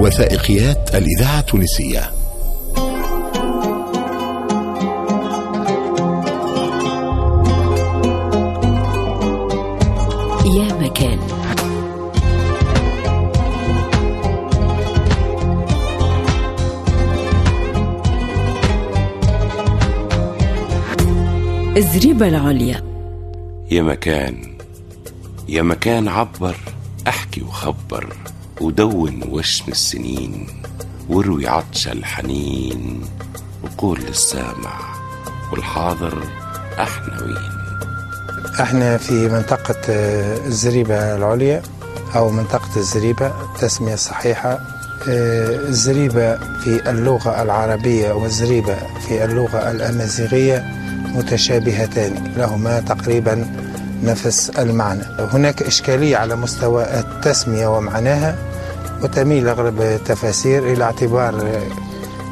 وثائقيات الإذاعة التونسية. يا مكان. الزريبة العليا. يا مكان يا مكان عبر احكي وخبر. ودون وشم السنين وروي عطش الحنين وقول للسامع والحاضر إحنا وين إحنا في منطقة آه، الزريبة العليا أو منطقة الزريبة التسمية الصحيحة. آه، الزريبة في اللغة العربية والزريبة في اللغة الأمازيغية متشابهتان لهما تقريبا نفس المعنى. هناك إشكالية على مستوى التسمية ومعناها وتميل أغلب التفاسير إلى اعتبار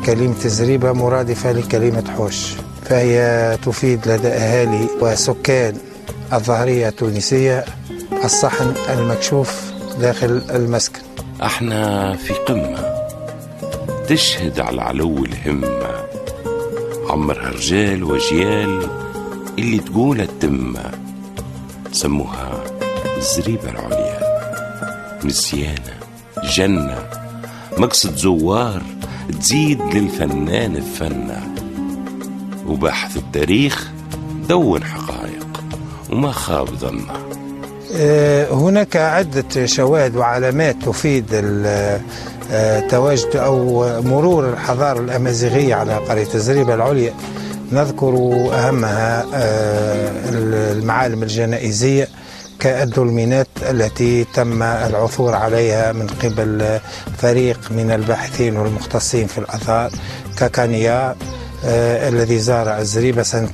كلمة الزريبة مرادفة لكلمة حوش فهي تفيد لدى أهالي وسكان الظهرية التونسية الصحن المكشوف داخل المسكن. أحنا في قمة تشهد على علو الهمة. عمرها رجال وجيال اللي تقول التمة. سموها الزريبة العليا. نسيانة جنة. مقصد زوار تزيد للفنان الفنة. وبحث التاريخ دون حقائق وما خاب ظنه. آه، هناك عدة شواهد وعلامات تفيد آه، تواجد أو مرور الحضارة الأمازيغية على قرية الزريبة العليا. نذكر أهمها آه، المعالم الجنائزية كالدولمينات التي تم العثور عليها من قبل فريق من الباحثين والمختصين في الآثار كاكانيا آه، الذي زار الزريبة سنة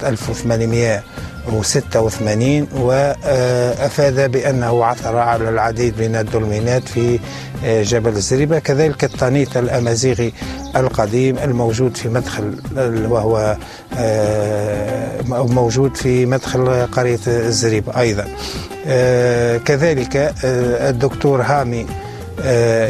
1886 وأفاد بأنه عثر على العديد من الدولمينات في آه، جبل الزريبة كذلك التانيت الأمازيغي القديم الموجود في مدخل وهو آه، موجود في مدخل قرية الزريبة أيضا. آه، كذلك الدكتور هامي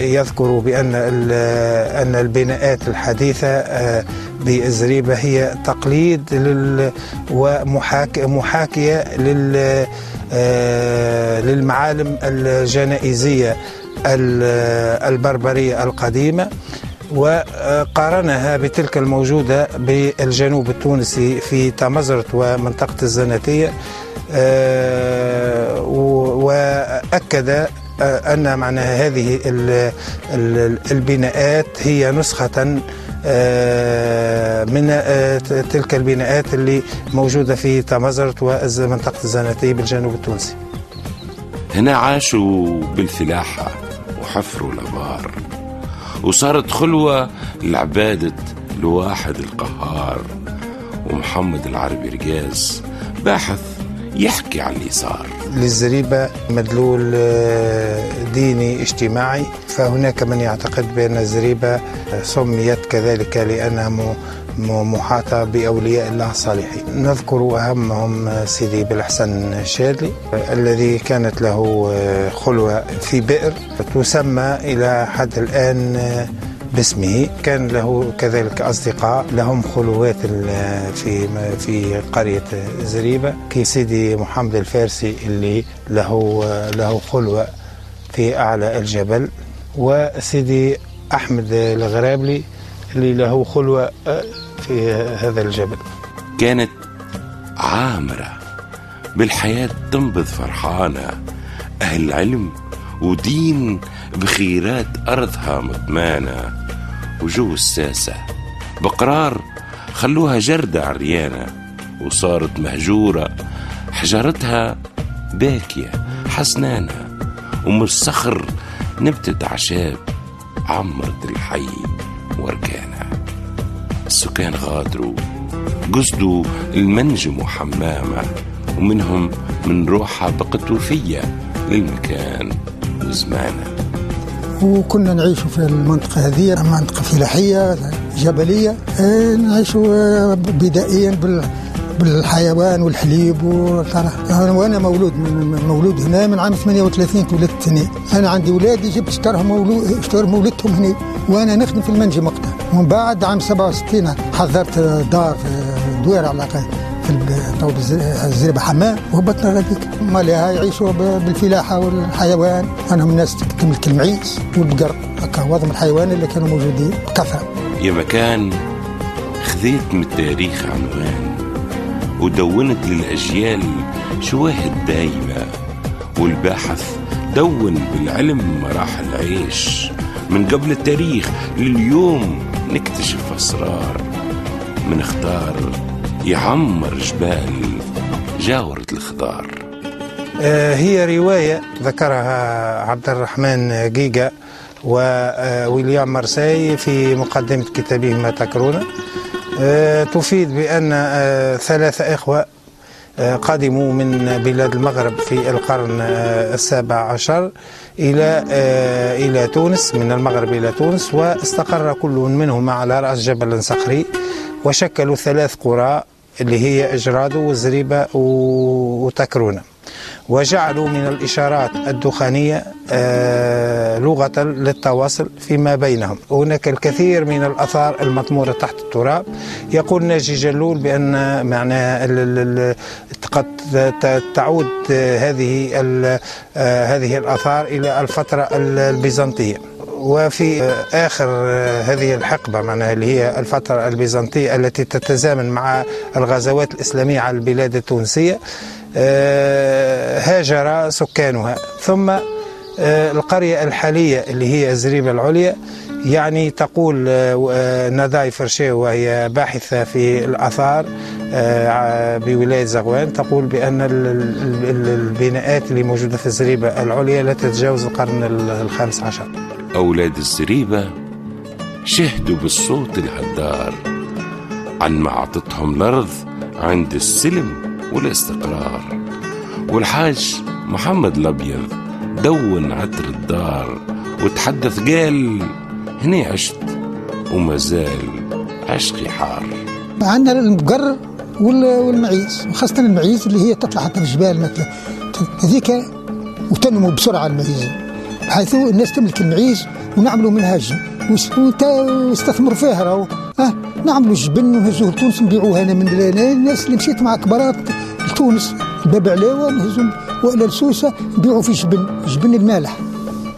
يذكر بأن أن البناءات الحديثة آه، بالزريبة هي تقليد لل ومحاك محاكية لل آه، للمعالم الجنائزية ال- البربرية القديمة. وقارنها بتلك الموجودة بالجنوب التونسي في تمزرت ومنطقة الزناتية آه، وأكد آه، أن معناها هذه ال- ال- البناءات هي نسخة آه، من آه، تلك البناءات اللي موجودة في تمزرت ومنطقة الزناتية بالجنوب التونسي. هنا عاشوا بالفلاحة وحفروا الأبار وصارت خلوة لعبادة الواحد القهار ومحمد العربي رجاز باحث يحكي عن اللي صار للزريبة مدلول آه، ديني اجتماعي. فهناك من يعتقد بأن الزريبة سميت كذلك لأنها محاطة بأولياء الله الصالحين. نذكر أهمهم آه، سيدي بالحسن الشاذلي آه، الذي كانت له خلوة في بئر تسمى إلى حد الآن باسمه كان له كذلك أصدقاء لهم خلوات في في قرية زريبة. كي سيدي محمد الفارسي اللي له له خلوة في أعلى الجبل. وسيدي أحمد الغرابلي اللي له خلوة في هذا الجبل. كانت عامرة بالحياة تنبض فرحانة. أهل علم ودين بخيرات أرضها مطمانة وجو الساسة. بقرار خلوها جردة عريانة وصارت مهجورة. حجرتها باكية حسنانة ومن الصخر نبتت عشاب عمرت الحي وركانها السكان غادروا قصدوا المنجم وحمامة ومنهم من روحها بقت وفية للمكان وزمانة. وكنا نعيش في المنطقة هذه منطقة فلاحية جبلية. آه، نعيش آه، بدائيا بال بالحيوان والحليب وأنا مولود مولود هنا من عام 38 تولدت هنا. أنا عندي اولادي جبت اشترهم مولود اشتر مولدتهم هنا. وأنا نخدم في المنجم وقتها. ومن بعد عام 67 حضرت دار في دوير على في الزريبه حمام وهبطنا غاديك. مالها يعيشوا بالفلاحة والحيوان. أنا من الناس تملك المعيز والبقر. هكا هذا الحيوان اللي كانوا موجودين. بكثره يا مكان خذيت من التاريخ عنوان ودونت للأجيال شواهد دايمة والباحث دون بالعلم مراحل عيش من قبل التاريخ لليوم نكتشف أسرار. منختار يعمر جبال جاورة الخضار. آه، هي رواية ذكرها عبد الرحمن جيجا وويليام مارسي في مقدمة كتابه ما تكرون آه، تفيد بأن آه، ثلاثة إخوة قدموا من بلاد المغرب في القرن السابع عشر إلى إلى تونس من المغرب إلى تونس واستقر كل منهما على رأس جبل صخري وشكلوا ثلاث قرى اللي هي إجرادو وزريبة وتكرونة. وجعلوا من الإشارات الدخانية آه لغة للتواصل فيما بينهم. هناك الكثير من الأثار المطمورة تحت التراب. يقول ناجي جلول بأن معناها قد تعود هذه آه، هذه الآثار إلى الفترة البيزنطية. وفي آخر هذه الحقبة معناها اللي هي الفترة البيزنطية التي تتزامن مع الغزوات الإسلامية على البلاد التونسية آه، هاجر سكانها. ثم آه، القرية الحالية اللي هي زريبة العليا يعني تقول آه، ناداي فرشي وهي باحثة في الآثار بولاية زغوان تقول بأن البناءات اللي موجودة في الزريبة العليا لا تتجاوز القرن الخامس عشر. أولاد الزريبة شهدوا بالصوت الهدار. عن ما عطتهم الأرض عند السلم والاستقرار. والحاج محمد الأبيض دون عطر الدار. وتحدث قال هني عشت وما زال عشقي حار. عندنا المقر والمعيز وخاصة المعيز اللي هي تطلع حتى في الجبال مثلا. هذيك وتنمو بسرعة المعيز. بحيث الناس تملك المعيز ونعملوا منها جن ويستثمروا فيها راهو. آه نعملوا جبن ونهزوه لتونس نبيعوه هنا من الناس اللي مشيت مع كبارات لتونس. باب علاوه نهزوا والى لسوسه نبيعوا في جبن. جبن المالح.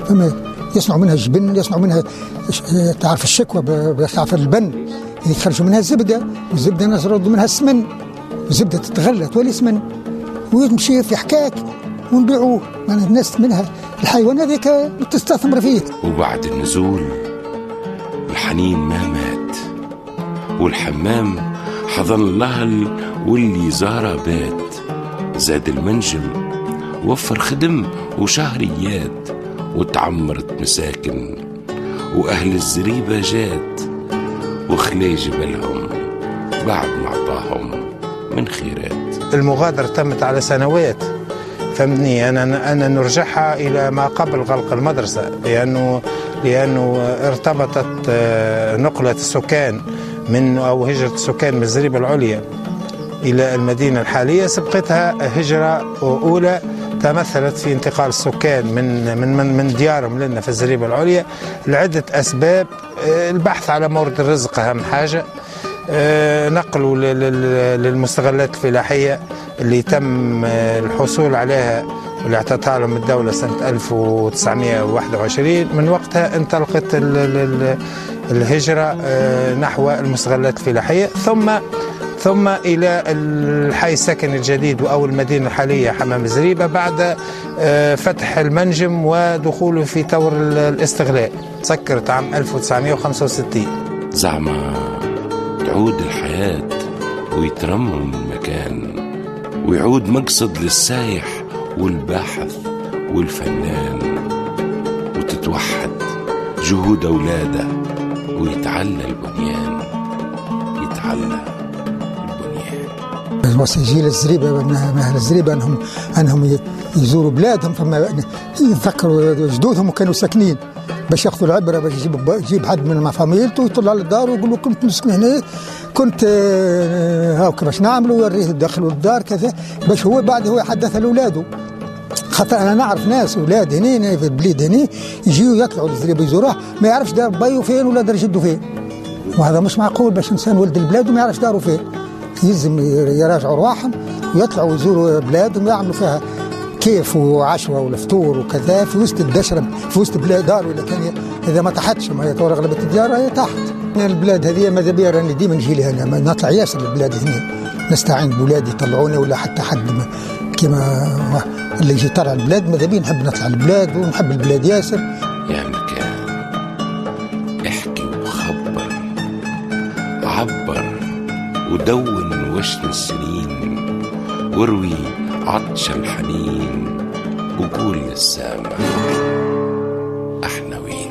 فما يصنعوا منها جبن يصنعوا منها تعرف الشكوى تعرف البن. يخرجوا منها الزبده والزبدة يردوا منها السمن الزبدة تتغلى تولي سمن. وتمشي في حكاك ونبيعوه. الناس منها الحيوان هذيك تستثمر فيه وبعد النزول الحنين ما مات والحمام حضن الله واللي زار بات. زاد المنجم وفر خدم وشهريات وتعمرت مساكن وأهل الزريبة جات وخلي جبلهم بعد ما أعطاهم من خيرات. المغادرة تمت على سنوات. فهمتني أنا أنا نرجعها إلى ما قبل غلق المدرسة لأنه لأنه ارتبطت آه، نقلة السكان من أو هجرة السكان من الزريبة العليا إلى المدينة الحالية. سبقتها هجرة أولى تمثلت في انتقال السكان من من من, من ديارهم لنا في الزريبة العليا لعدة أسباب. آه، البحث على مورد الرزق أهم حاجة. آه، نقلوا للمستغلات الفلاحية. اللي تم الحصول عليها واللي اعطتها لهم الدولة سنة 1921 من وقتها انطلقت الهجرة آه، نحو المستغلات الفلاحية ثم ثم إلى الحي السكني الجديد أو المدينة الحالية حمام زريبة بعد آه، فتح المنجم ودخوله في طور الاستغلال سكرت عام 1965 زعما تعود الحياة ويترمم المكان ويعود مقصد للسايح والباحث والفنان وتتوحد جهود أولاده ويتعلى البنيان يتعلى البنيان. وصي جيل الزريبة أهل الزريبة أنهم أنهم يزوروا بلادهم فما يتذكروا جدودهم وكانوا ساكنين. باش ياخذوا العبرة باش يجيب يجيب حد من فاميلته ويطلع للدار ويقول له كنت نسكن هنا كنت آه، هاك باش نعملوا ويوريه دخلوا للدار كذا باش هو بعد هو يحدث لاولاده خاطر أنا نعرف ناس أولاد هنا في البلاد هنا يجيوا يطلعوا للزريبه يزوروه ما يعرفش دار بيو فين ولا دار جده فين. وهذا مش معقول باش إنسان ولد البلاد وما يعرفش داره فين. يلزم يراجعوا رواحهم ويطلعوا يزوروا بلادهم يعملوا فيها كيف وعشوة ولا فطور وكذا في وسط الدشرة في وسط بلاد دار ولا كان إذا ما تحتش ما هي اغلبيه الديار هي تحت البلاد هذه ماذا بيا راني ديما نجي لها أنا نطلع ياسر البلاد هنا. نستعين بولادي يطلعوني ولا حتى حد كما اللي يجي طالع البلاد ماذا بيا نحب نطلع البلاد ونحب البلاد ياسر. يا مكان احكي وخبر عبر ودون وشم السنين واروي عطش الحنين وقول للسامع إحنا وين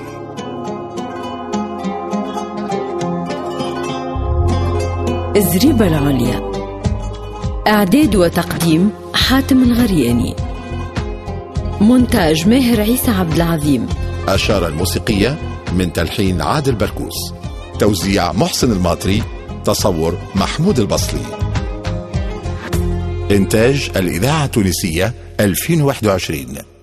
الزريبة العليا. إعداد وتقديم حاتم الغرياني. مونتاج ماهر عيسى عبد العظيم. أشار الموسيقية من تلحين عادل بركوس. توزيع محسن الماطري. تصور محمود البصري إنتاج الإذاعة التونسية 2021